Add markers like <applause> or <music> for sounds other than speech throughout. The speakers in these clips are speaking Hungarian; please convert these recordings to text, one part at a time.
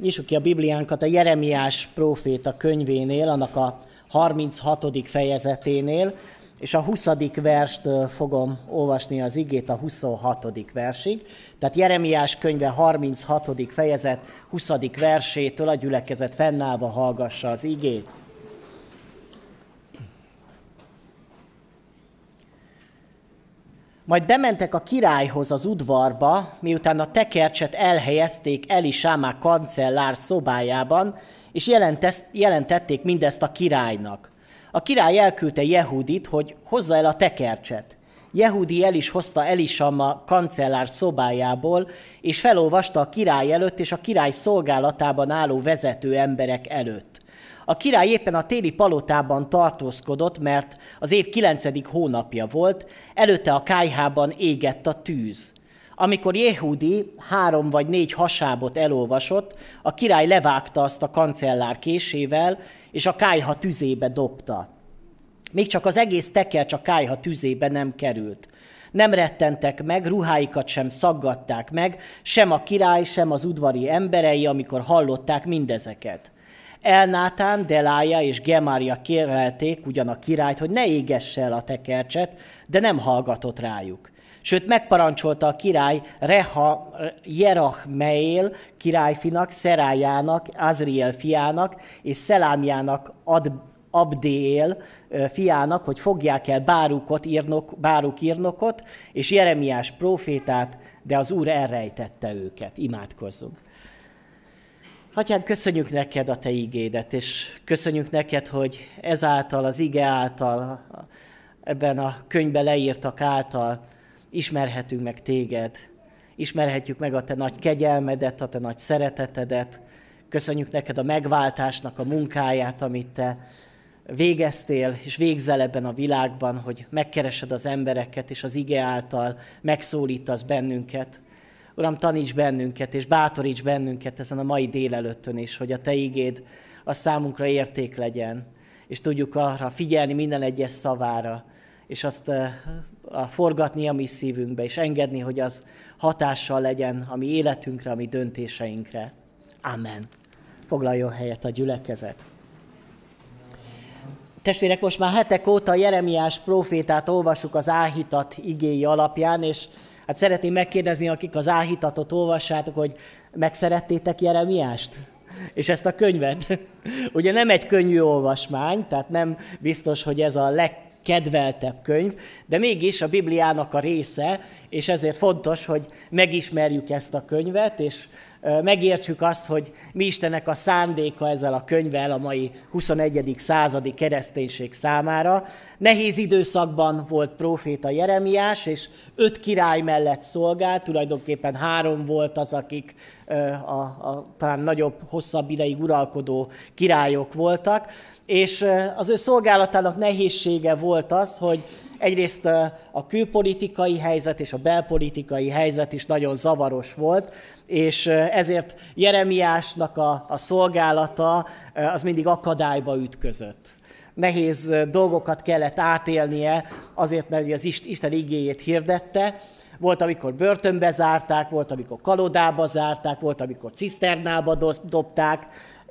nyissuk ki a Bibliánkat a Jeremiás próféta könyvénél, annak a 36. fejezeténél, és a 20. verst fogom olvasni az igét a 26. versig. Tehát Jeremiás könyve 36. fejezet 20. versétől a gyülekezet fennállva hallgassa az igét. Majd bementek a királyhoz az udvarba, miután a tekercset elhelyezték Elisámák kancellár szobájában, és jelentették mindezt a királynak. A király elküldte Jehudit, hogy hozza el a tekercset. Jehudi el is hozta Elisama kancellár szobájából, és felolvasta a király előtt és a király szolgálatában álló vezető emberek előtt. A király éppen a téli palotában tartózkodott, mert az év kilencedik hónapja volt, előtte a kájhában égett a tűz. Amikor Jehudi három vagy négy hasábot elolvasott, a király levágta azt a kancellár késével, és a kájha tüzébe dobta. Még csak az egész teker csak kájha tüzébe nem került. Nem rettentek meg, ruháikat sem szaggatták meg, sem a király, sem az udvari emberei, amikor hallották mindezeket. Elnátán, Delája és Gemária kérelték ugyan a királyt, hogy ne égesse el a tekercset, de nem hallgatott rájuk. Sőt, megparancsolta a király Reha Jerachmeel királyfinak, Szerájának, Azriel fiának és Szelámjának Ad, Abdél fiának, hogy fogják el Bárukot, írnok, Báruk írnokot és Jeremiás profétát, de az Úr elrejtette őket. Imádkozzunk. Atyám, köszönjük neked a te igédet, és köszönjük neked, hogy ezáltal, az ige által, ebben a könyvben leírtak által ismerhetünk meg téged, ismerhetjük meg a te nagy kegyelmedet, a te nagy szeretetedet, köszönjük neked a megváltásnak a munkáját, amit te végeztél és végzel ebben a világban, hogy megkeresed az embereket, és az ige által megszólítasz bennünket. Uram, taníts bennünket, és bátoríts bennünket ezen a mai délelőttön is, hogy a Te igéd a számunkra érték legyen, és tudjuk arra figyelni minden egyes szavára, és azt eh, a forgatni a mi szívünkbe, és engedni, hogy az hatással legyen a mi életünkre, a mi döntéseinkre. Amen. Foglaljon helyet a gyülekezet. Testvérek, most már hetek óta Jeremiás profétát olvassuk az áhítat igéi alapján, és Hát szeretném megkérdezni, akik az áhítatot olvassátok, hogy megszerettétek Jeremiást? És ezt a könyvet? <laughs> Ugye nem egy könnyű olvasmány, tehát nem biztos, hogy ez a legkedveltebb könyv, de mégis a Bibliának a része, és ezért fontos, hogy megismerjük ezt a könyvet, és megértsük azt, hogy mi Istennek a szándéka ezzel a könyvvel a mai 21. századi kereszténység számára. Nehéz időszakban volt próféta Jeremiás, és öt király mellett szolgált, tulajdonképpen három volt az, akik a, a talán nagyobb, hosszabb ideig uralkodó királyok voltak, és az ő szolgálatának nehézsége volt az, hogy Egyrészt a külpolitikai helyzet és a belpolitikai helyzet is nagyon zavaros volt, és ezért Jeremiásnak a, a szolgálata az mindig akadályba ütközött. Nehéz dolgokat kellett átélnie, azért, mert az Isten igéjét hirdette, volt, amikor börtönbe zárták, volt, amikor kalodába zárták, volt, amikor ciszternába dobták,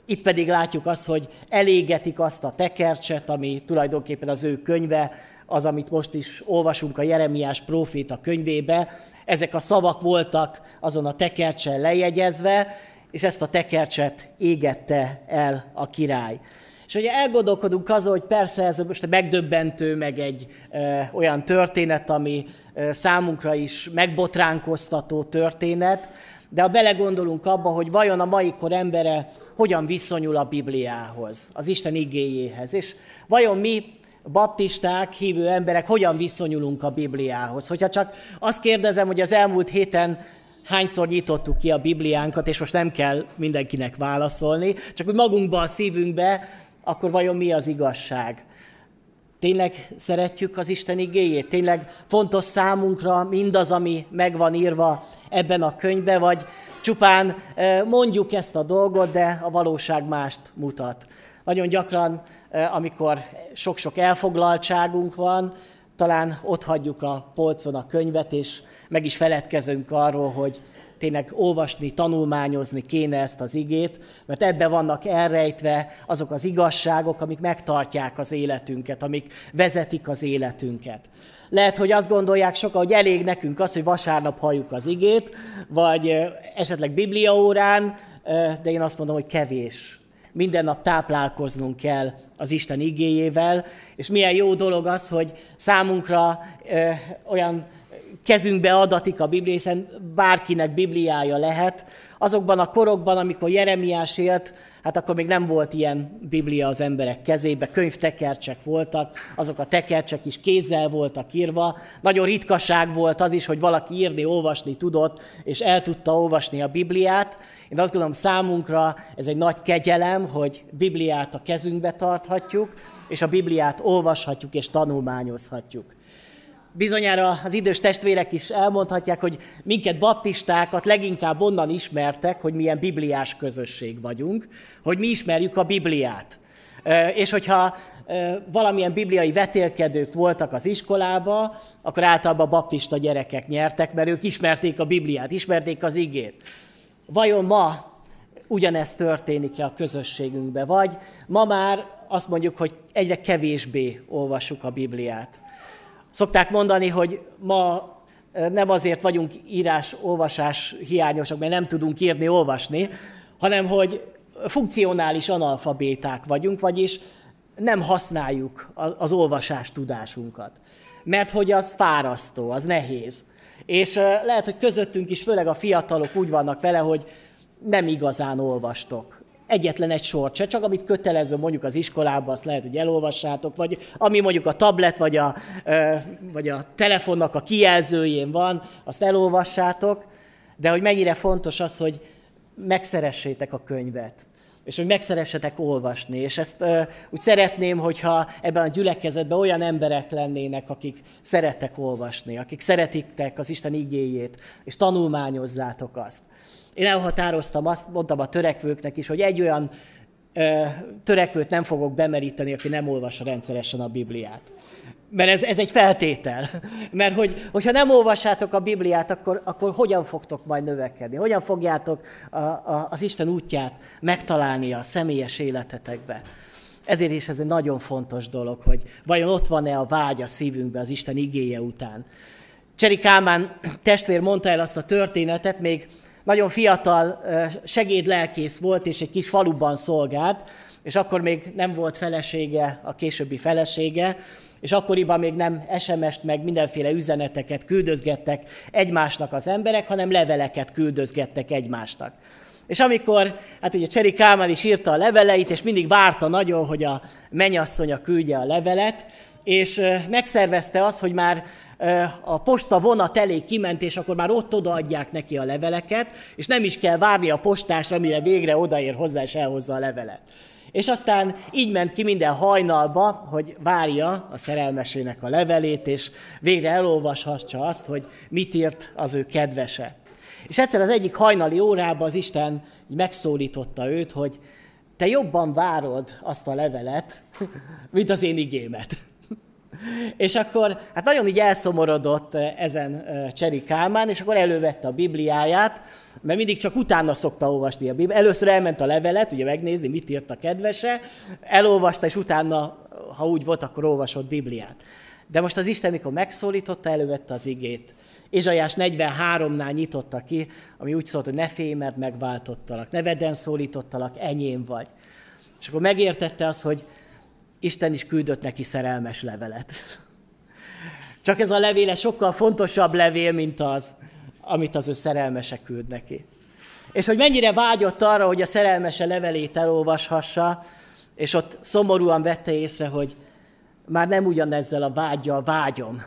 itt pedig látjuk azt, hogy elégetik azt a tekercset, ami tulajdonképpen az ő könyve, az, amit most is olvasunk a Jeremiás próféta könyvébe. Ezek a szavak voltak azon a tekercsen lejegyezve, és ezt a tekercset égette el a király. És ugye elgondolkodunk azon, hogy persze ez most megdöbbentő, meg egy e, olyan történet, ami e, számunkra is megbotránkoztató történet, de ha belegondolunk abba, hogy vajon a mai kor embere hogyan viszonyul a Bibliához, az Isten igéjéhez, és vajon mi baptisták, hívő emberek hogyan viszonyulunk a Bibliához. Hogyha csak azt kérdezem, hogy az elmúlt héten hányszor nyitottuk ki a Bibliánkat, és most nem kell mindenkinek válaszolni, csak úgy magunkba a szívünkbe, akkor vajon mi az igazság? Tényleg szeretjük az Isten igéjét? Tényleg fontos számunkra mindaz, ami meg van írva ebben a könyvben, vagy csupán eh, mondjuk ezt a dolgot, de a valóság mást mutat. Nagyon gyakran, eh, amikor sok-sok elfoglaltságunk van, talán ott hagyjuk a polcon a könyvet, és meg is feledkezünk arról, hogy tényleg olvasni, tanulmányozni kéne ezt az igét, mert ebbe vannak elrejtve azok az igazságok, amik megtartják az életünket, amik vezetik az életünket. Lehet, hogy azt gondolják sokan, hogy elég nekünk az, hogy vasárnap halljuk az igét, vagy esetleg bibliaórán, de én azt mondom, hogy kevés. Minden nap táplálkoznunk kell az Isten igéjével, és milyen jó dolog az, hogy számunkra ö, olyan kezünkbe adatik a Biblia, hiszen bárkinek Bibliája lehet. Azokban a korokban, amikor Jeremiás élt, hát akkor még nem volt ilyen Biblia az emberek kezébe, könyvtekercsek voltak, azok a tekercsek is kézzel voltak írva. Nagyon ritkaság volt az is, hogy valaki írni, olvasni tudott, és el tudta olvasni a Bibliát. Én azt gondolom számunkra ez egy nagy kegyelem, hogy Bibliát a kezünkbe tarthatjuk, és a Bibliát olvashatjuk és tanulmányozhatjuk. Bizonyára az idős testvérek is elmondhatják, hogy minket baptistákat leginkább onnan ismertek, hogy milyen bibliás közösség vagyunk, hogy mi ismerjük a Bibliát. És hogyha valamilyen bibliai vetélkedők voltak az iskolába, akkor általában baptista gyerekek nyertek, mert ők ismerték a Bibliát, ismerték az igét. Vajon ma ugyanezt történik-e a közösségünkbe? Vagy ma már azt mondjuk, hogy egyre kevésbé olvassuk a Bibliát. Szokták mondani, hogy ma nem azért vagyunk írás-olvasás hiányosak, mert nem tudunk írni, olvasni, hanem hogy funkcionális analfabéták vagyunk, vagyis nem használjuk az olvasás tudásunkat. Mert hogy az fárasztó, az nehéz. És lehet, hogy közöttünk is, főleg a fiatalok úgy vannak vele, hogy nem igazán olvastok egyetlen egy sort se, csak amit kötelező mondjuk az iskolában, azt lehet, hogy elolvassátok, vagy ami mondjuk a tablet vagy a, vagy a telefonnak a kijelzőjén van, azt elolvassátok, de hogy mennyire fontos az, hogy megszeressétek a könyvet, és hogy megszeressetek olvasni. És ezt úgy szeretném, hogyha ebben a gyülekezetben olyan emberek lennének, akik szeretek olvasni, akik szeretiktek az Isten igéjét, és tanulmányozzátok azt. Én elhatároztam, azt mondtam a törekvőknek is, hogy egy olyan ö, törekvőt nem fogok bemeríteni, aki nem olvassa rendszeresen a Bibliát. Mert ez, ez egy feltétel. <laughs> Mert hogy, hogyha nem olvassátok a Bibliát, akkor, akkor hogyan fogtok majd növekedni? Hogyan fogjátok a, a, az Isten útját megtalálni a személyes életetekbe? Ezért is ez egy nagyon fontos dolog, hogy vajon ott van-e a vágy a szívünkbe az Isten igéje után. Cseri Kálmán testvér mondta el azt a történetet, még nagyon fiatal segédlelkész volt, és egy kis faluban szolgált, és akkor még nem volt felesége, a későbbi felesége, és akkoriban még nem SMS-t, meg mindenféle üzeneteket küldözgettek egymásnak az emberek, hanem leveleket küldözgettek egymásnak. És amikor, hát ugye Cseri Kálmán is írta a leveleit, és mindig várta nagyon, hogy a menyasszonya küldje a levelet, és megszervezte azt, hogy már a posta vonat elé kiment, és akkor már ott odaadják neki a leveleket, és nem is kell várni a postásra, mire végre odaér hozzá, és elhozza a levelet. És aztán így ment ki minden hajnalba, hogy várja a szerelmesének a levelét, és végre elolvashassa azt, hogy mit írt az ő kedvese. És egyszer az egyik hajnali órában az Isten megszólította őt, hogy te jobban várod azt a levelet, <laughs> mint az én igémet. És akkor hát nagyon így elszomorodott eh, ezen eh, Cseri Kálmán, és akkor elővette a Bibliáját, mert mindig csak utána szokta olvasni a Bibliát. Először elment a levelet, ugye megnézni, mit írt a kedvese, elolvasta, és utána, ha úgy volt, akkor olvasott Bibliát. De most az Isten, mikor megszólította, elővette az igét. Ézsajás 43-nál nyitotta ki, ami úgy szólt, hogy ne félj, mert megváltottalak, neveden szólítottalak, enyém vagy. És akkor megértette az, hogy Isten is küldött neki szerelmes levelet. Csak ez a levéle sokkal fontosabb levél, mint az, amit az ő szerelmese küld neki. És hogy mennyire vágyott arra, hogy a szerelmese levelét elolvashassa, és ott szomorúan vette észre, hogy már nem ugyanezzel a vágyjal vágyom,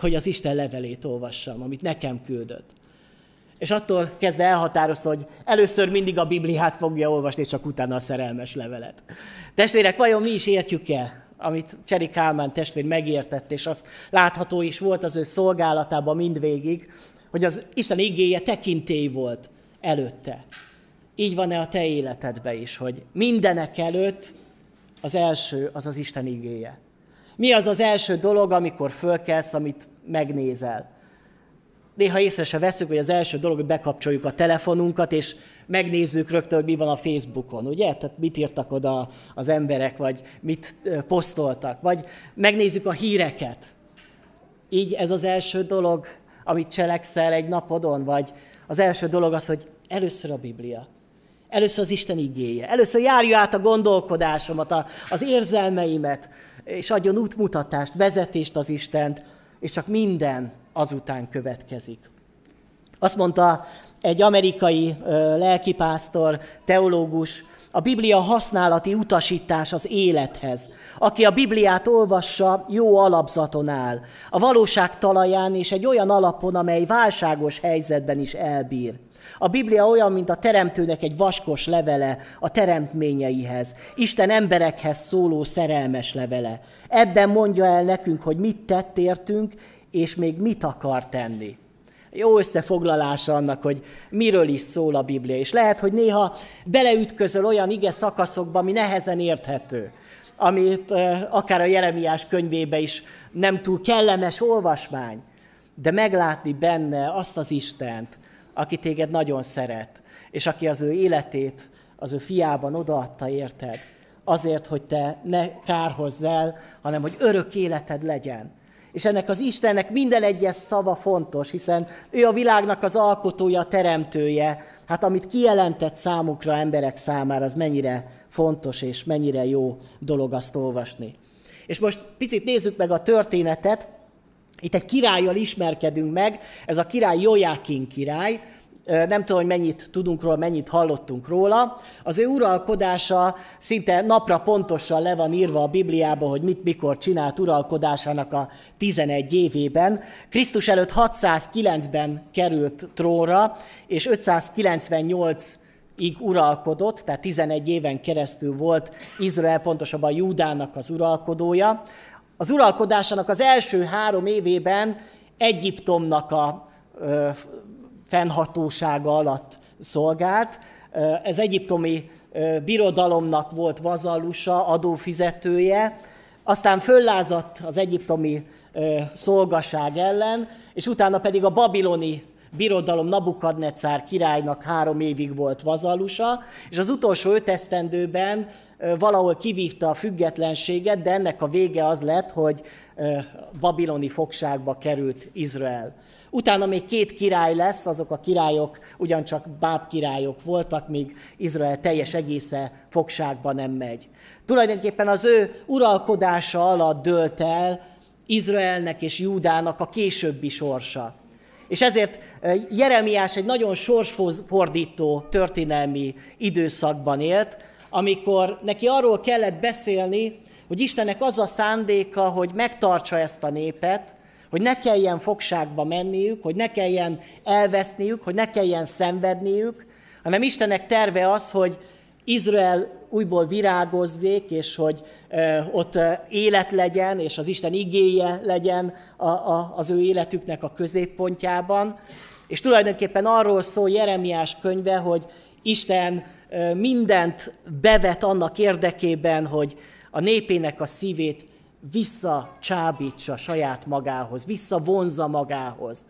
hogy az Isten levelét olvassam, amit nekem küldött. És attól kezdve elhatározta, hogy először mindig a Bibliát fogja olvasni, és csak utána a szerelmes levelet. Testvérek, vajon mi is értjük el, amit Cseri Kálmán testvér megértett, és azt látható is volt az ő szolgálatában mindvégig, hogy az Isten igéje tekintély volt előtte. Így van-e a te életedben is, hogy mindenek előtt az első az az Isten igéje. Mi az az első dolog, amikor fölkelsz, amit megnézel? Néha észre se veszük, hogy az első dolog, hogy bekapcsoljuk a telefonunkat, és megnézzük rögtön, hogy mi van a Facebookon, ugye? Tehát mit írtak oda az emberek, vagy mit posztoltak, vagy megnézzük a híreket. Így ez az első dolog, amit cselekszel egy napodon, vagy az első dolog az, hogy először a Biblia. Először az Isten igéje. Először járja át a gondolkodásomat, a, az érzelmeimet, és adjon útmutatást, vezetést az Istent, és csak minden azután következik. Azt mondta egy amerikai lelkipásztor, teológus, a Biblia használati utasítás az élethez. Aki a Bibliát olvassa, jó alapzaton áll. A valóság talaján és egy olyan alapon, amely válságos helyzetben is elbír. A Biblia olyan, mint a teremtőnek egy vaskos levele a teremtményeihez, Isten emberekhez szóló szerelmes levele. Ebben mondja el nekünk, hogy mit tett értünk, és még mit akar tenni. Jó összefoglalása annak, hogy miről is szól a Biblia. És lehet, hogy néha beleütközöl olyan ige szakaszokba, ami nehezen érthető, amit akár a Jeremiás könyvébe is nem túl kellemes olvasmány, de meglátni benne azt az Istent, aki téged nagyon szeret, és aki az ő életét az ő fiában odaadta, érted? Azért, hogy te ne kárhozz el, hanem hogy örök életed legyen. És ennek az Istennek minden egyes szava fontos, hiszen ő a világnak az alkotója, a teremtője. Hát amit kijelentett számukra, emberek számára, az mennyire fontos és mennyire jó dolog azt olvasni. És most picit nézzük meg a történetet, itt egy királlyal ismerkedünk meg, ez a király Jojákin király, nem tudom, hogy mennyit tudunk róla, mennyit hallottunk róla. Az ő uralkodása szinte napra pontosan le van írva a Bibliában, hogy mit mikor csinált uralkodásának a 11 évében. Krisztus előtt 609-ben került trónra, és 598 ig uralkodott, tehát 11 éven keresztül volt Izrael, pontosabban Júdának az uralkodója. Az uralkodásának az első három évében Egyiptomnak a fennhatósága alatt szolgált. Ez egyiptomi birodalomnak volt vazallusa, adófizetője, aztán föllázadt az egyiptomi szolgaság ellen, és utána pedig a babiloni birodalom Nabukadnecár királynak három évig volt vazallusa, és az utolsó öt esztendőben valahol kivívta a függetlenséget, de ennek a vége az lett, hogy babiloni fogságba került Izrael. Utána még két király lesz, azok a királyok ugyancsak báb királyok voltak, míg Izrael teljes egésze fogságba nem megy. Tulajdonképpen az ő uralkodása alatt dölt el Izraelnek és Júdának a későbbi sorsa. És ezért Jeremiás egy nagyon sorsfordító történelmi időszakban élt, amikor neki arról kellett beszélni, hogy Istennek az a szándéka, hogy megtartsa ezt a népet, hogy ne kelljen fogságba menniük, hogy ne kelljen elveszniük, hogy ne kelljen szenvedniük, hanem Istennek terve az, hogy Izrael újból virágozzék, és hogy ott élet legyen, és az Isten igéje legyen a, az ő életüknek a középpontjában. És tulajdonképpen arról szól Jeremiás könyve, hogy Isten mindent bevet annak érdekében, hogy a népének a szívét visszacsábítsa saját magához, visszavonza magához.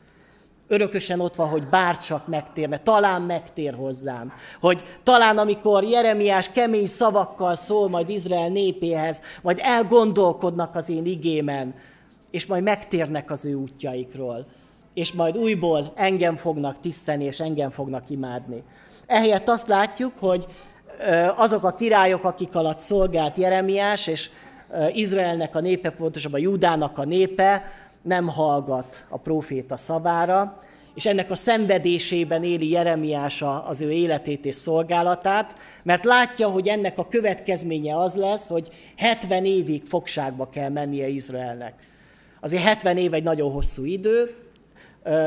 Örökösen ott van, hogy bárcsak megtérne, talán megtér hozzám. Hogy talán amikor Jeremiás kemény szavakkal szól majd Izrael népéhez, majd elgondolkodnak az én igémen, és majd megtérnek az ő útjaikról. És majd újból engem fognak tiszteni, és engem fognak imádni. Ehelyett azt látjuk, hogy azok a királyok, akik alatt szolgált Jeremiás, és Izraelnek a népe, pontosabban Judának a népe nem hallgat a próféta szavára, és ennek a szenvedésében éli Jeremiás az ő életét és szolgálatát, mert látja, hogy ennek a következménye az lesz, hogy 70 évig fogságba kell mennie Izraelnek. Azért 70 év egy nagyon hosszú idő,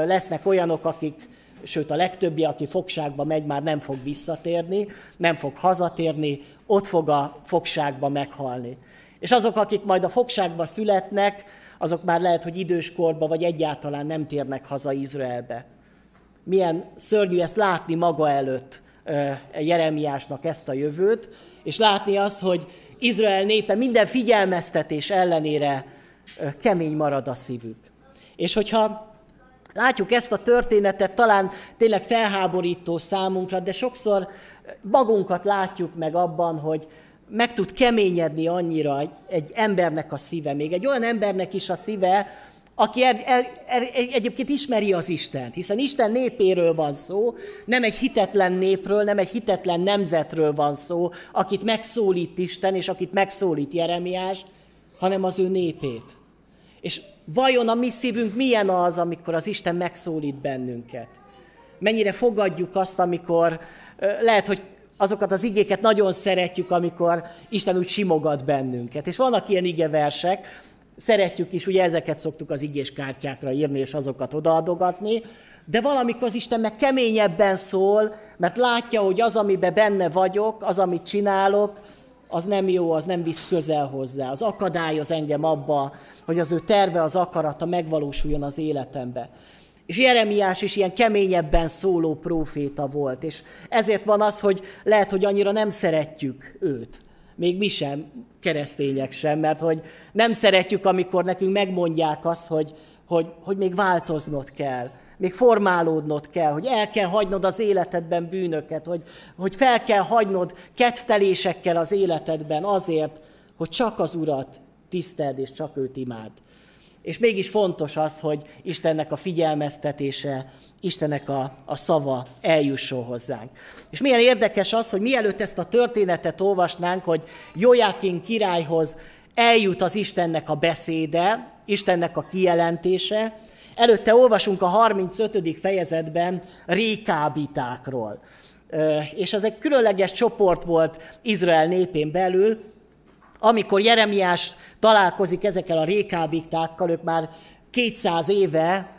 lesznek olyanok, akik, sőt a legtöbbi, aki fogságba megy, már nem fog visszatérni, nem fog hazatérni, ott fog a fogságba meghalni. És azok, akik majd a fogságba születnek, azok már lehet, hogy időskorba vagy egyáltalán nem térnek haza Izraelbe. Milyen szörnyű ezt látni maga előtt Jeremiásnak ezt a jövőt, és látni azt, hogy Izrael népe minden figyelmeztetés ellenére kemény marad a szívük. És hogyha Látjuk ezt a történetet, talán tényleg felháborító számunkra, de sokszor magunkat látjuk meg abban, hogy meg tud keményedni annyira egy embernek a szíve, még egy olyan embernek is a szíve, aki er, er, er, egyébként ismeri az Istent, hiszen Isten népéről van szó, nem egy hitetlen népről, nem egy hitetlen nemzetről van szó, akit megszólít Isten, és akit megszólít Jeremiás, hanem az ő népét. És vajon a mi szívünk milyen az, amikor az Isten megszólít bennünket? Mennyire fogadjuk azt, amikor lehet, hogy azokat az igéket nagyon szeretjük, amikor Isten úgy simogat bennünket. És vannak ilyen igeversek, szeretjük is, ugye ezeket szoktuk az igés kártyákra írni, és azokat odaadogatni, de valamikor az Isten meg keményebben szól, mert látja, hogy az, amiben benne vagyok, az, amit csinálok, az nem jó, az nem visz közel hozzá. Az akadályoz engem abba, hogy az ő terve, az akarata megvalósuljon az életembe. És Jeremiás is ilyen keményebben szóló próféta volt, és ezért van az, hogy lehet, hogy annyira nem szeretjük őt. Még mi sem, keresztények sem, mert hogy nem szeretjük, amikor nekünk megmondják azt, hogy, hogy, hogy még változnod kell, még formálódnod kell, hogy el kell hagynod az életedben bűnöket, hogy, hogy fel kell hagynod kedvtelésekkel az életedben azért, hogy csak az Urat tiszteld és csak őt imád. És mégis fontos az, hogy Istennek a figyelmeztetése, Istennek a, a szava eljusson hozzánk. És milyen érdekes az, hogy mielőtt ezt a történetet olvasnánk, hogy Jojákin királyhoz eljut az Istennek a beszéde, Istennek a kijelentése, előtte olvasunk a 35. fejezetben rékábitákról. És ez egy különleges csoport volt Izrael népén belül, amikor Jeremiás találkozik ezekkel a rékábiktákkal, ők már 200 éve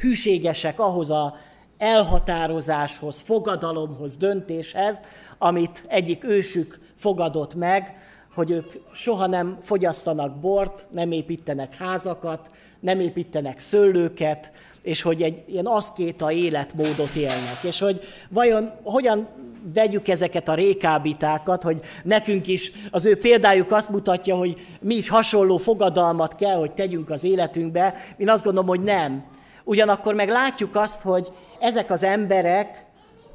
hűségesek ahhoz a elhatározáshoz, fogadalomhoz, döntéshez, amit egyik ősük fogadott meg, hogy ők soha nem fogyasztanak bort, nem építenek házakat, nem építenek szőlőket, és hogy egy ilyen aszkéta életmódot élnek. És hogy vajon hogyan vegyük ezeket a rékábítákat, hogy nekünk is az ő példájuk azt mutatja, hogy mi is hasonló fogadalmat kell, hogy tegyünk az életünkbe. Én azt gondolom, hogy nem. Ugyanakkor meg látjuk azt, hogy ezek az emberek,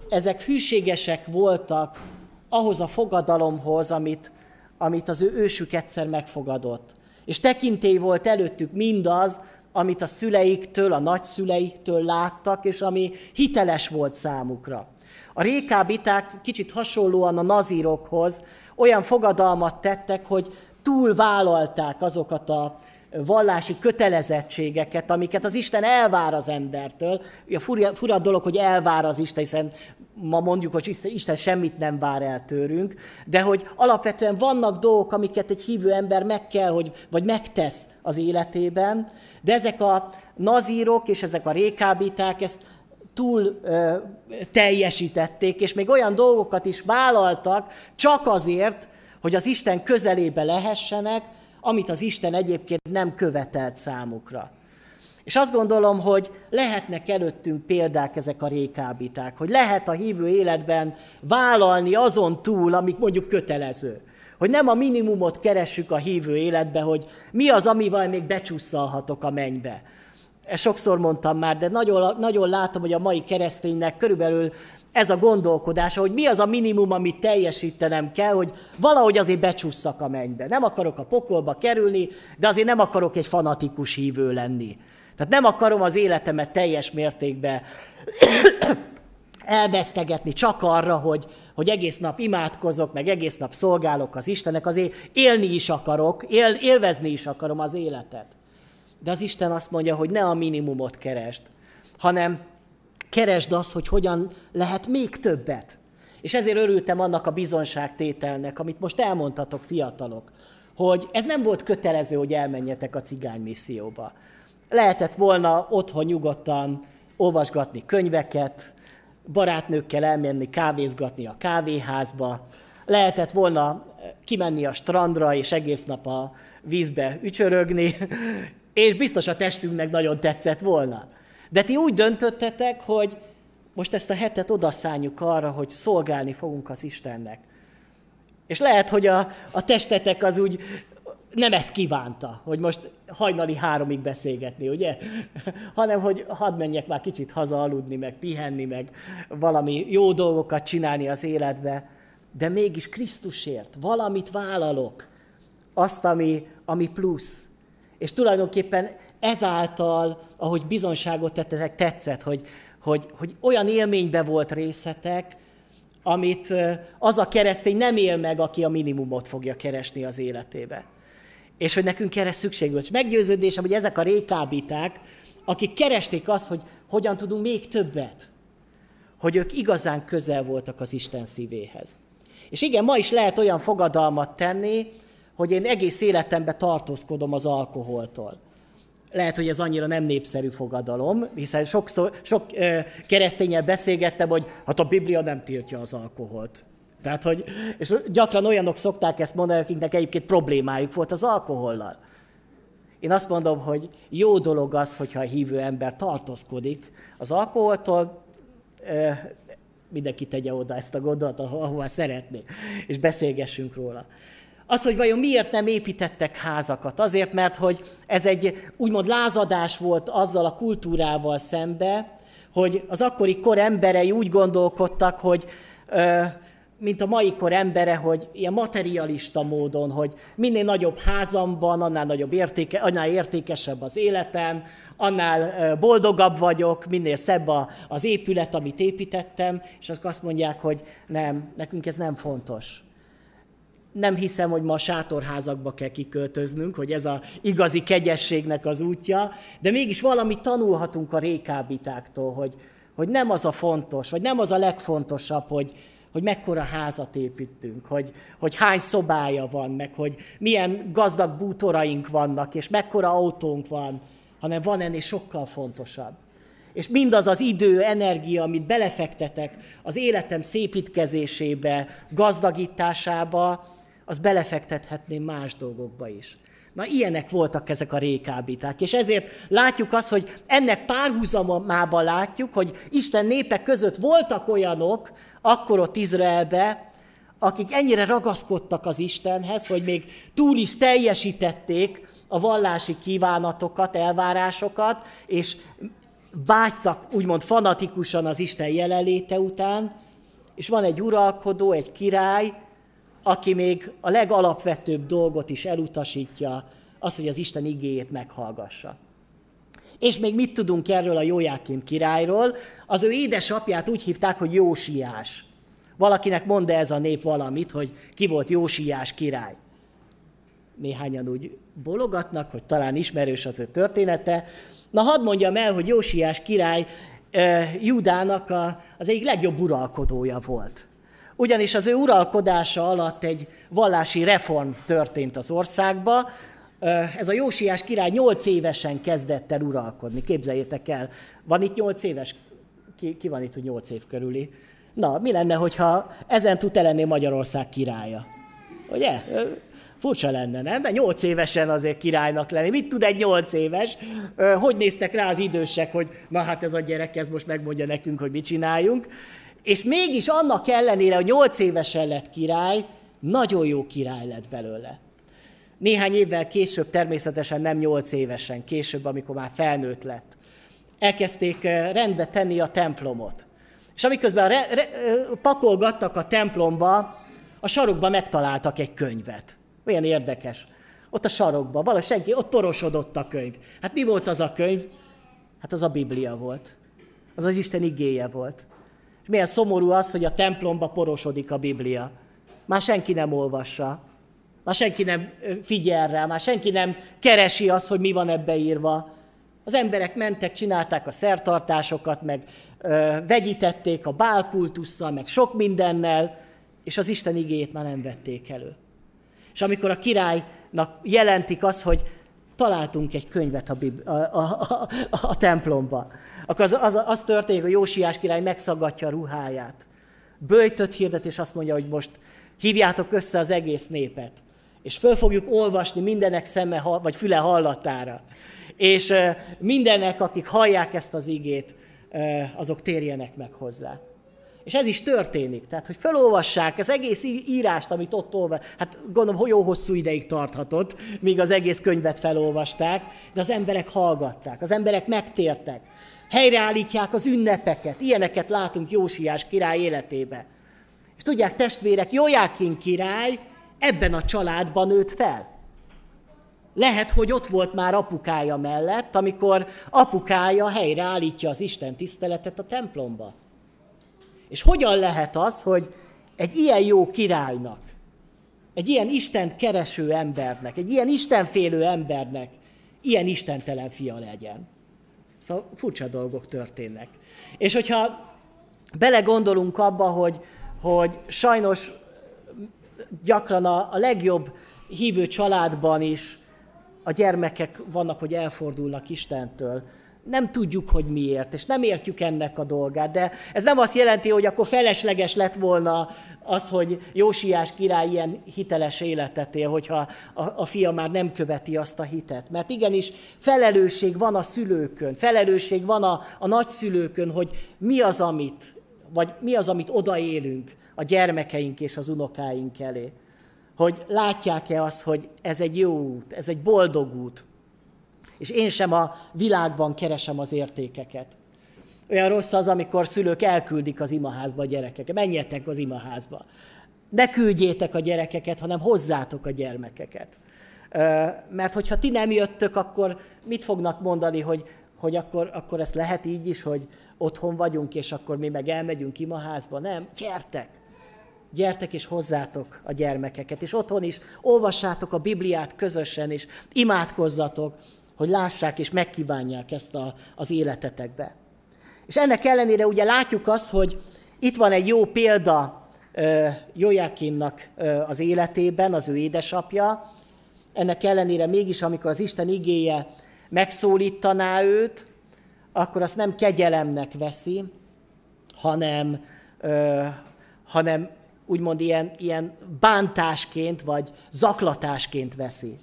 ezek hűségesek voltak ahhoz a fogadalomhoz, amit, amit az ő ősük egyszer megfogadott. És tekintély volt előttük mindaz, amit a szüleiktől, a nagyszüleiktől láttak, és ami hiteles volt számukra. A rékábiták kicsit hasonlóan a nazírokhoz olyan fogadalmat tettek, hogy túl vállalták azokat a vallási kötelezettségeket, amiket az Isten elvár az embertől. A fura, fura dolog, hogy elvár az Isten, hiszen ma mondjuk, hogy Isten semmit nem vár el tőlünk, de hogy alapvetően vannak dolgok, amiket egy hívő ember meg kell, hogy, vagy megtesz az életében, de ezek a nazírok és ezek a rékábíták ezt túl ö, teljesítették, és még olyan dolgokat is vállaltak csak azért, hogy az Isten közelébe lehessenek, amit az Isten egyébként nem követelt számukra. És azt gondolom, hogy lehetnek előttünk példák ezek a rékábíták, hogy lehet a hívő életben vállalni azon túl, amik mondjuk kötelező. Hogy nem a minimumot keressük a hívő életbe, hogy mi az, amivel még becsusszalhatok a mennybe. Ezt sokszor mondtam már, de nagyon, nagyon látom, hogy a mai kereszténynek körülbelül ez a gondolkodása, hogy mi az a minimum, amit teljesítenem kell, hogy valahogy azért becsusszak a mennybe. Nem akarok a pokolba kerülni, de azért nem akarok egy fanatikus hívő lenni. Tehát nem akarom az életemet teljes mértékben elvesztegetni csak arra, hogy, hogy egész nap imádkozok, meg egész nap szolgálok az Istennek, azért élni is akarok, él, élvezni is akarom az életet. De az Isten azt mondja, hogy ne a minimumot keresd, hanem keresd azt, hogy hogyan lehet még többet. És ezért örültem annak a bizonságtételnek, amit most elmondtatok, fiatalok, hogy ez nem volt kötelező, hogy elmenjetek a cigány misszióba. Lehetett volna otthon nyugodtan olvasgatni könyveket, barátnőkkel elmenni kávézgatni a kávéházba, lehetett volna kimenni a strandra és egész nap a vízbe ücsörögni, <laughs> és biztos a testünknek nagyon tetszett volna. De ti úgy döntöttetek, hogy most ezt a hetet odaszálljuk arra, hogy szolgálni fogunk az Istennek. És lehet, hogy a, a testetek az úgy nem ezt kívánta, hogy most hajnali háromig beszélgetni, ugye? Hanem, hogy hadd menjek már kicsit haza aludni, meg pihenni, meg valami jó dolgokat csinálni az életbe, de mégis Krisztusért valamit vállalok, azt, ami, ami plusz. És tulajdonképpen ezáltal, ahogy bizonságot tettetek, tetszett, hogy, hogy, hogy olyan élménybe volt részetek, amit az a keresztény nem él meg, aki a minimumot fogja keresni az életébe. És hogy nekünk erre szükség volt. És meggyőződésem, hogy ezek a rékábíták, akik keresték azt, hogy hogyan tudunk még többet, hogy ők igazán közel voltak az Isten szívéhez. És igen, ma is lehet olyan fogadalmat tenni, hogy én egész életemben tartózkodom az alkoholtól. Lehet, hogy ez annyira nem népszerű fogadalom, hiszen sokszor, sok keresztényel beszélgettem, hogy hát a Biblia nem tiltja az alkoholt. Tehát, hogy, és gyakran olyanok szokták ezt mondani, akiknek egyébként problémájuk volt az alkohollal. Én azt mondom, hogy jó dolog az, hogyha a hívő ember tartózkodik az alkoholtól, mindenki tegye oda ezt a gondolatot, ahova szeretné, és beszélgessünk róla. Az, hogy vajon miért nem építettek házakat? Azért, mert hogy ez egy úgymond lázadás volt azzal a kultúrával szembe, hogy az akkori kor emberei úgy gondolkodtak, hogy mint a mai kor embere, hogy ilyen materialista módon, hogy minél nagyobb házamban, annál nagyobb értéke, annál értékesebb az életem, annál boldogabb vagyok, minél szebb az épület, amit építettem, és akkor azt mondják, hogy nem, nekünk ez nem fontos. Nem hiszem, hogy ma sátorházakba kell kiköltöznünk, hogy ez a igazi kegyességnek az útja, de mégis valamit tanulhatunk a rékábítáktól, hogy, hogy nem az a fontos, vagy nem az a legfontosabb, hogy, hogy mekkora házat építünk, hogy, hogy hány szobája van, meg hogy milyen gazdag bútoraink vannak, és mekkora autónk van, hanem van ennél sokkal fontosabb. És mindaz az idő, energia, amit belefektetek az életem szépítkezésébe, gazdagításába, az belefektethetném más dolgokba is. Na, ilyenek voltak ezek a rékábíták. És ezért látjuk azt, hogy ennek párhuzamában látjuk, hogy Isten népek között voltak olyanok, akkor ott Izraelbe, akik ennyire ragaszkodtak az Istenhez, hogy még túl is teljesítették a vallási kívánatokat, elvárásokat, és vágytak úgymond fanatikusan az Isten jelenléte után, és van egy uralkodó, egy király, aki még a legalapvetőbb dolgot is elutasítja, az, hogy az Isten igéjét meghallgassa. És még mit tudunk erről a Jójákim királyról? Az ő édesapját úgy hívták, hogy Jósiás. Valakinek mond ez a nép valamit, hogy ki volt Jósiás király. Néhányan úgy bologatnak, hogy talán ismerős az ő története. Na hadd mondjam el, hogy Jósiás király e, Judának a, az egyik legjobb uralkodója volt. Ugyanis az ő uralkodása alatt egy vallási reform történt az országba, ez a Jósiás király nyolc évesen kezdett el uralkodni. Képzeljétek el, van itt nyolc éves? Ki, ki van itt, hogy nyolc év körüli? Na, mi lenne, hogyha ezen tud lenni Magyarország királya? Ugye? Furcsa lenne, nem? De nyolc évesen azért királynak lenni. Mit tud egy nyolc éves? Hogy néztek rá az idősek, hogy na hát ez a gyerek, ez most megmondja nekünk, hogy mit csináljunk. És mégis annak ellenére, hogy nyolc évesen lett király, nagyon jó király lett belőle. Néhány évvel később, természetesen nem nyolc évesen, később, amikor már felnőtt lett, elkezdték rendbe tenni a templomot. És amiközben re, re, pakolgattak a templomba, a sarokba megtaláltak egy könyvet. Olyan érdekes. Ott a sarokba, valahogy senki, ott porosodott a könyv. Hát mi volt az a könyv? Hát az a Biblia volt. Az az Isten igéje volt. Milyen szomorú az, hogy a templomba porosodik a Biblia. Már senki nem olvassa. Már senki nem figyel rá, már senki nem keresi azt, hogy mi van ebbe írva. Az emberek mentek, csinálták a szertartásokat, meg ö, vegyítették a bálkultusszal, meg sok mindennel, és az Isten igéjét már nem vették elő. És amikor a királynak jelentik azt, hogy találtunk egy könyvet a, bib- a, a, a, a templomba, akkor az, az, az történik, hogy Jósiás király megszaggatja a ruháját. Böjtött hirdet, és azt mondja, hogy most hívjátok össze az egész népet és föl fogjuk olvasni mindenek szeme vagy füle hallatára. És mindenek, akik hallják ezt az igét, azok térjenek meg hozzá. És ez is történik. Tehát, hogy felolvassák az egész írást, amit ott olva, hát gondolom, hogy jó hosszú ideig tarthatott, míg az egész könyvet felolvasták, de az emberek hallgatták, az emberek megtértek, helyreállítják az ünnepeket, ilyeneket látunk Jósiás király életébe. És tudják, testvérek, Jójákin király ebben a családban nőtt fel. Lehet, hogy ott volt már apukája mellett, amikor apukája helyreállítja az Isten tiszteletet a templomba. És hogyan lehet az, hogy egy ilyen jó királynak, egy ilyen Isten kereső embernek, egy ilyen Istenfélő embernek ilyen istentelen fia legyen? Szóval furcsa dolgok történnek. És hogyha belegondolunk abba, hogy, hogy sajnos gyakran a, a legjobb hívő családban is a gyermekek vannak, hogy elfordulnak Istentől. Nem tudjuk, hogy miért, és nem értjük ennek a dolgát, de ez nem azt jelenti, hogy akkor felesleges lett volna az, hogy Jósiás király ilyen hiteles életet él, hogyha a, a fia már nem követi azt a hitet. Mert igenis felelősség van a szülőkön, felelősség van a, a nagyszülőkön, hogy mi az, amit, vagy mi az, amit odaélünk a gyermekeink és az unokáink elé hogy látják-e azt, hogy ez egy jó út, ez egy boldog út. És én sem a világban keresem az értékeket. Olyan rossz az, amikor szülők elküldik az imaházba a gyerekeket. Menjetek az imaházba. Ne küldjétek a gyerekeket, hanem hozzátok a gyermekeket. Mert hogyha ti nem jöttök, akkor mit fognak mondani, hogy, hogy akkor, akkor ezt lehet így is, hogy otthon vagyunk, és akkor mi meg elmegyünk imaházba? Nem, gyertek! gyertek és hozzátok a gyermekeket, és otthon is olvassátok a Bibliát közösen, és imádkozzatok, hogy lássák és megkívánják ezt a, az életetekbe. És ennek ellenére ugye látjuk azt, hogy itt van egy jó példa Jójákimnak az életében, az ő édesapja. Ennek ellenére mégis, amikor az Isten igéje megszólítaná őt, akkor azt nem kegyelemnek veszi, hanem, hanem úgymond ilyen, ilyen bántásként vagy zaklatásként veszi.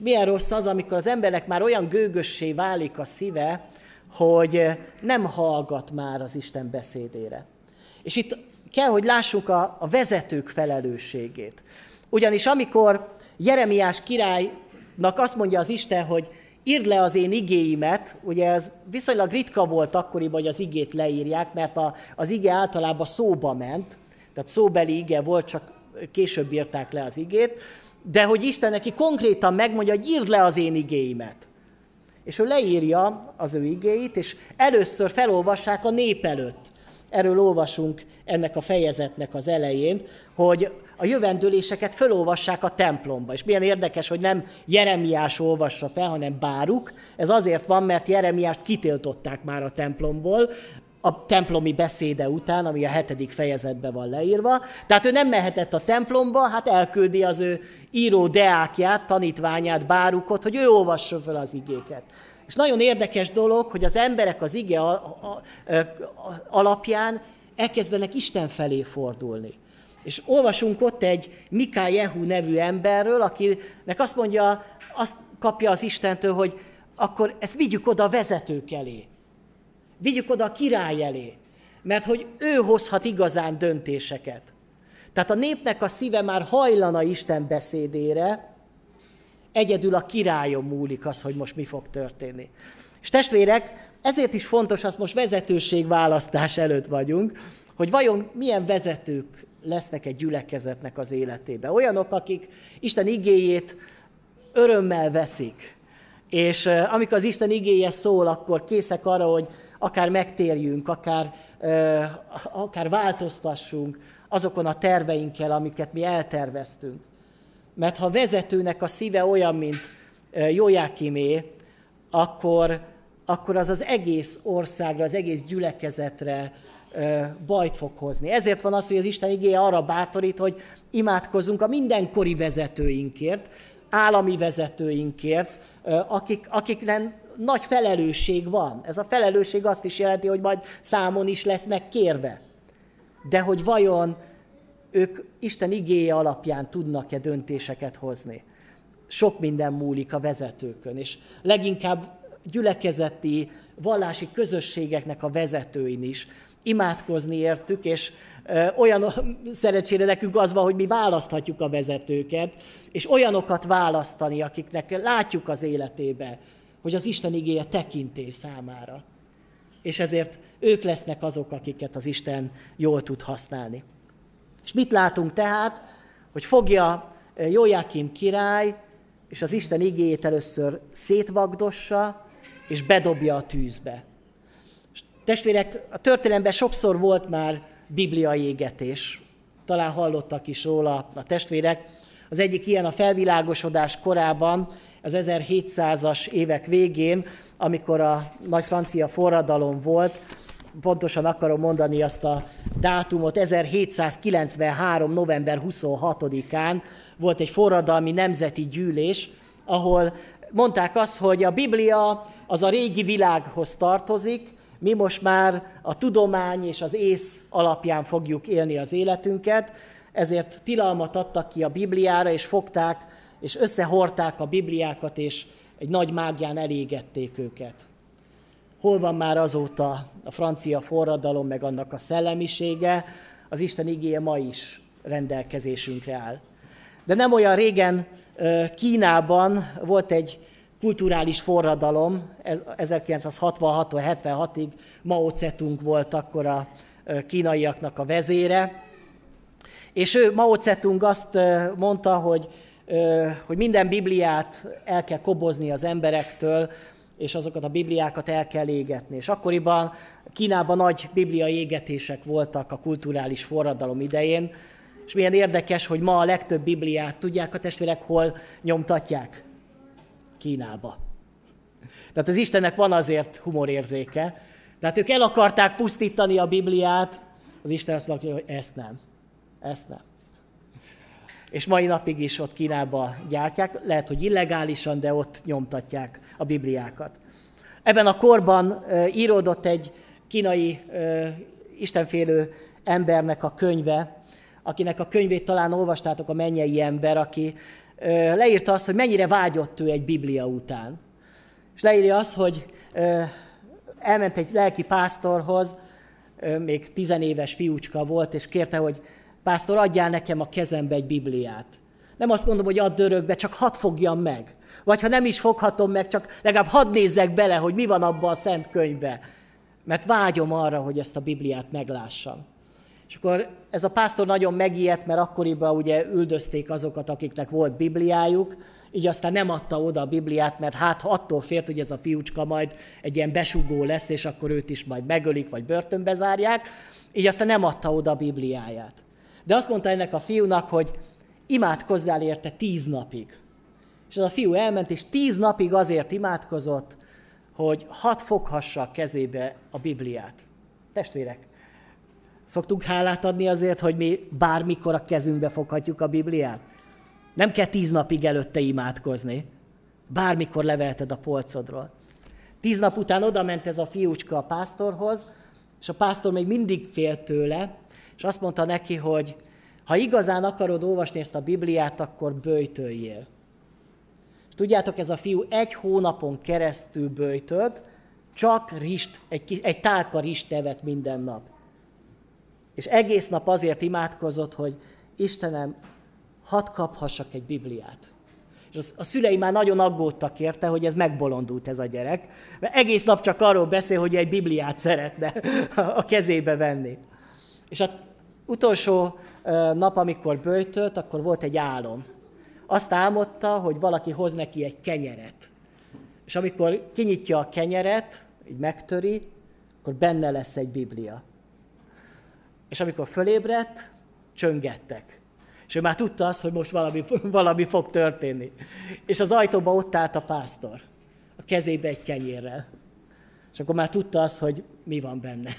És milyen rossz az, amikor az embernek már olyan gőgössé válik a szíve, hogy nem hallgat már az Isten beszédére. És itt kell, hogy lássuk a, a vezetők felelősségét. Ugyanis amikor Jeremiás királynak azt mondja az Isten, hogy írd le az én igéimet, ugye ez viszonylag ritka volt akkoriban, hogy az igét leírják, mert a, az ige általában szóba ment, tehát szóbeli ige volt, csak később írták le az igét, de hogy Isten neki konkrétan megmondja, hogy írd le az én igéimet. És ő leírja az ő igéit, és először felolvassák a nép előtt. Erről olvasunk ennek a fejezetnek az elején, hogy a jövendőléseket felolvassák a templomba. És milyen érdekes, hogy nem Jeremiás olvassa fel, hanem Báruk. Ez azért van, mert Jeremiást kitiltották már a templomból, a templomi beszéde után, ami a hetedik fejezetben van leírva. Tehát ő nem mehetett a templomba, hát elküldi az ő író deákját, tanítványát, bárukot, hogy ő olvassa fel az igéket. És nagyon érdekes dolog, hogy az emberek az ige alapján elkezdenek Isten felé fordulni. És olvasunk ott egy Miká Jehu nevű emberről, akinek azt mondja, azt kapja az Istentől, hogy akkor ezt vigyük oda a vezetők elé. Vigyük oda a király elé, mert hogy ő hozhat igazán döntéseket. Tehát a népnek a szíve már hajlana Isten beszédére, egyedül a királyon múlik az, hogy most mi fog történni. És testvérek, ezért is fontos, azt most vezetőségválasztás előtt vagyunk, hogy vajon milyen vezetők lesznek egy gyülekezetnek az életébe. Olyanok, akik Isten igéjét örömmel veszik, és amikor az Isten igéje szól, akkor készek arra, hogy akár megtérjünk, akár, akár változtassunk azokon a terveinkkel, amiket mi elterveztünk. Mert ha vezetőnek a szíve olyan, mint Jójákimé, akkor, akkor az az egész országra, az egész gyülekezetre bajt fog hozni. Ezért van az, hogy az Isten igéje arra bátorít, hogy imádkozzunk a mindenkori vezetőinkért, állami vezetőinkért, akik, akiknek nagy felelősség van. Ez a felelősség azt is jelenti, hogy majd számon is lesznek kérve. De hogy vajon ők Isten igéje alapján tudnak-e döntéseket hozni. Sok minden múlik a vezetőkön, és leginkább gyülekezeti, vallási közösségeknek a vezetőin is, imádkozni értük, és olyan <laughs> szerencsére nekünk az van, hogy mi választhatjuk a vezetőket, és olyanokat választani, akiknek látjuk az életébe, hogy az Isten igéje tekintés számára. És ezért ők lesznek azok, akiket az Isten jól tud használni. És mit látunk tehát? Hogy fogja Jójákim király, és az Isten igéjét először szétvagdossa, és bedobja a tűzbe. Testvérek, a történelemben sokszor volt már bibliai égetés. Talán hallottak is róla a testvérek. Az egyik ilyen a felvilágosodás korában, az 1700-as évek végén, amikor a nagy francia forradalom volt, pontosan akarom mondani azt a dátumot, 1793. november 26-án volt egy forradalmi nemzeti gyűlés, ahol mondták azt, hogy a Biblia az a régi világhoz tartozik, mi most már a tudomány és az ész alapján fogjuk élni az életünket, ezért tilalmat adtak ki a Bibliára, és fogták, és összehorták a Bibliákat, és egy nagy mágián elégették őket. Hol van már azóta a francia forradalom, meg annak a szellemisége? Az Isten igéje ma is rendelkezésünkre áll. De nem olyan régen Kínában volt egy kulturális forradalom, 1966-76-ig Mao Zedong volt akkor a kínaiaknak a vezére, és ő, Mao Zedong azt mondta, hogy, hogy minden Bibliát el kell kobozni az emberektől, és azokat a Bibliákat el kell égetni. És akkoriban Kínában nagy bibliai égetések voltak a kulturális forradalom idején, és milyen érdekes, hogy ma a legtöbb Bibliát, tudják a testvérek, hol nyomtatják? Kínába. Tehát az Istennek van azért humorérzéke. Tehát ők el akarták pusztítani a Bibliát, az Isten azt mondja, hogy ezt nem. Ezt nem. És mai napig is ott Kínába gyártják, lehet, hogy illegálisan, de ott nyomtatják a Bibliákat. Ebben a korban íródott egy kínai istenfélő embernek a könyve, akinek a könyvét talán olvastátok, a mennyei ember, aki leírta azt, hogy mennyire vágyott ő egy Biblia után. És leírja azt, hogy elment egy lelki pásztorhoz, még tizenéves fiúcska volt, és kérte, hogy pásztor, adjál nekem a kezembe egy Bibliát. Nem azt mondom, hogy add örökbe, csak hadd fogjam meg. Vagy ha nem is foghatom meg, csak legalább hadd nézzek bele, hogy mi van abban a szent könyvbe. Mert vágyom arra, hogy ezt a Bibliát meglássam. És akkor ez a pásztor nagyon megijedt, mert akkoriban ugye üldözték azokat, akiknek volt Bibliájuk, így aztán nem adta oda a Bibliát, mert hát attól félt, hogy ez a fiúcska majd egy ilyen besugó lesz, és akkor őt is majd megölik, vagy börtönbe zárják, így aztán nem adta oda a Bibliáját. De azt mondta ennek a fiúnak, hogy imádkozzál érte tíz napig. És az a fiú elment, és tíz napig azért imádkozott, hogy hat foghassa a kezébe a Bibliát. Testvérek, Szoktunk hálát adni azért, hogy mi bármikor a kezünkbe foghatjuk a Bibliát? Nem kell tíz napig előtte imádkozni. Bármikor levelted a polcodról. Tíz nap után oda ment ez a fiúcska a pásztorhoz, és a pásztor még mindig félt tőle, és azt mondta neki, hogy ha igazán akarod olvasni ezt a Bibliát, akkor bőjtöljél. És tudjátok, ez a fiú egy hónapon keresztül bőjtölt, csak rist, egy, egy tálka rist evett minden nap. És egész nap azért imádkozott, hogy Istenem, hadd kaphassak egy Bibliát. És a szülei már nagyon aggódtak érte, hogy ez megbolondult ez a gyerek, mert egész nap csak arról beszél, hogy egy Bibliát szeretne <laughs> a kezébe venni. És az utolsó nap, amikor bőjtölt, akkor volt egy álom. Azt álmodta, hogy valaki hoz neki egy kenyeret. És amikor kinyitja a kenyeret, így megtöri, akkor benne lesz egy Biblia. És amikor fölébredt, csöngettek. És ő már tudta azt, hogy most valami, <laughs> valami fog történni. És az ajtóba ott állt a pásztor, a kezébe egy kenyérrel. És akkor már tudta azt, hogy mi van benne.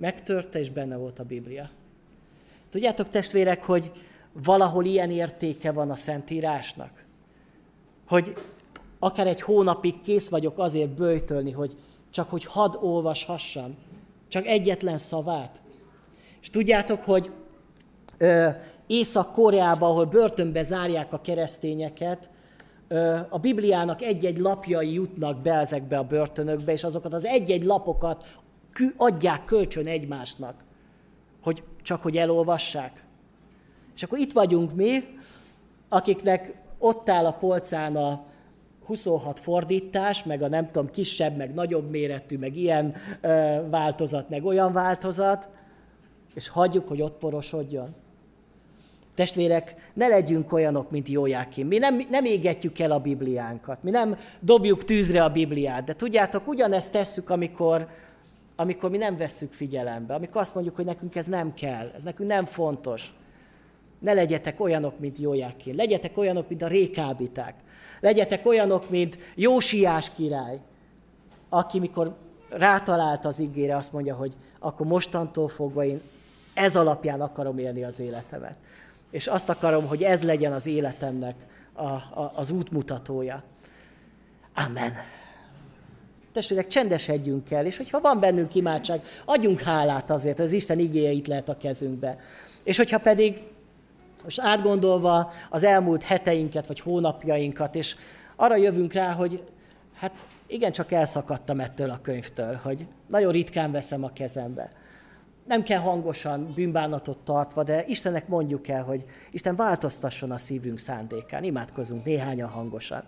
Megtörte, és benne volt a Biblia. Tudjátok, testvérek, hogy valahol ilyen értéke van a Szentírásnak? Hogy akár egy hónapig kész vagyok azért bőjtölni, hogy csak hogy hadd olvashassam, csak egyetlen szavát. És tudjátok, hogy Észak-Koreában, ahol börtönbe zárják a keresztényeket, ö, a Bibliának egy-egy lapjai jutnak be ezekbe a börtönökbe, és azokat az egy-egy lapokat adják kölcsön egymásnak, hogy csak hogy elolvassák. És akkor itt vagyunk mi, akiknek ott áll a polcán a 26 fordítás, meg a nem tudom, kisebb, meg nagyobb méretű, meg ilyen ö, változat, meg olyan változat, és hagyjuk, hogy ott porosodjon. Testvérek, ne legyünk olyanok, mint Jójákim. Mi nem, nem égetjük el a Bibliánkat, mi nem dobjuk tűzre a Bibliát, de tudjátok, ugyanezt tesszük, amikor, amikor mi nem vesszük figyelembe, amikor azt mondjuk, hogy nekünk ez nem kell, ez nekünk nem fontos. Ne legyetek olyanok, mint Jójákin. Legyetek olyanok, mint a rékábiták. Legyetek olyanok, mint Jósiás király, aki mikor rátalált az ígére, azt mondja, hogy akkor mostantól fogva én ez alapján akarom élni az életemet. És azt akarom, hogy ez legyen az életemnek a, a, az útmutatója. Amen. Testvérek, csendesedjünk el, és hogyha van bennünk imádság, adjunk hálát azért, hogy az Isten igéje itt lehet a kezünkbe. És hogyha pedig most átgondolva az elmúlt heteinket, vagy hónapjainkat, és arra jövünk rá, hogy hát igen, csak elszakadtam ettől a könyvtől, hogy nagyon ritkán veszem a kezembe. Nem kell hangosan, bűnbánatot tartva, de Istennek mondjuk el, hogy Isten változtasson a szívünk szándékán. Imádkozunk néhányan hangosan.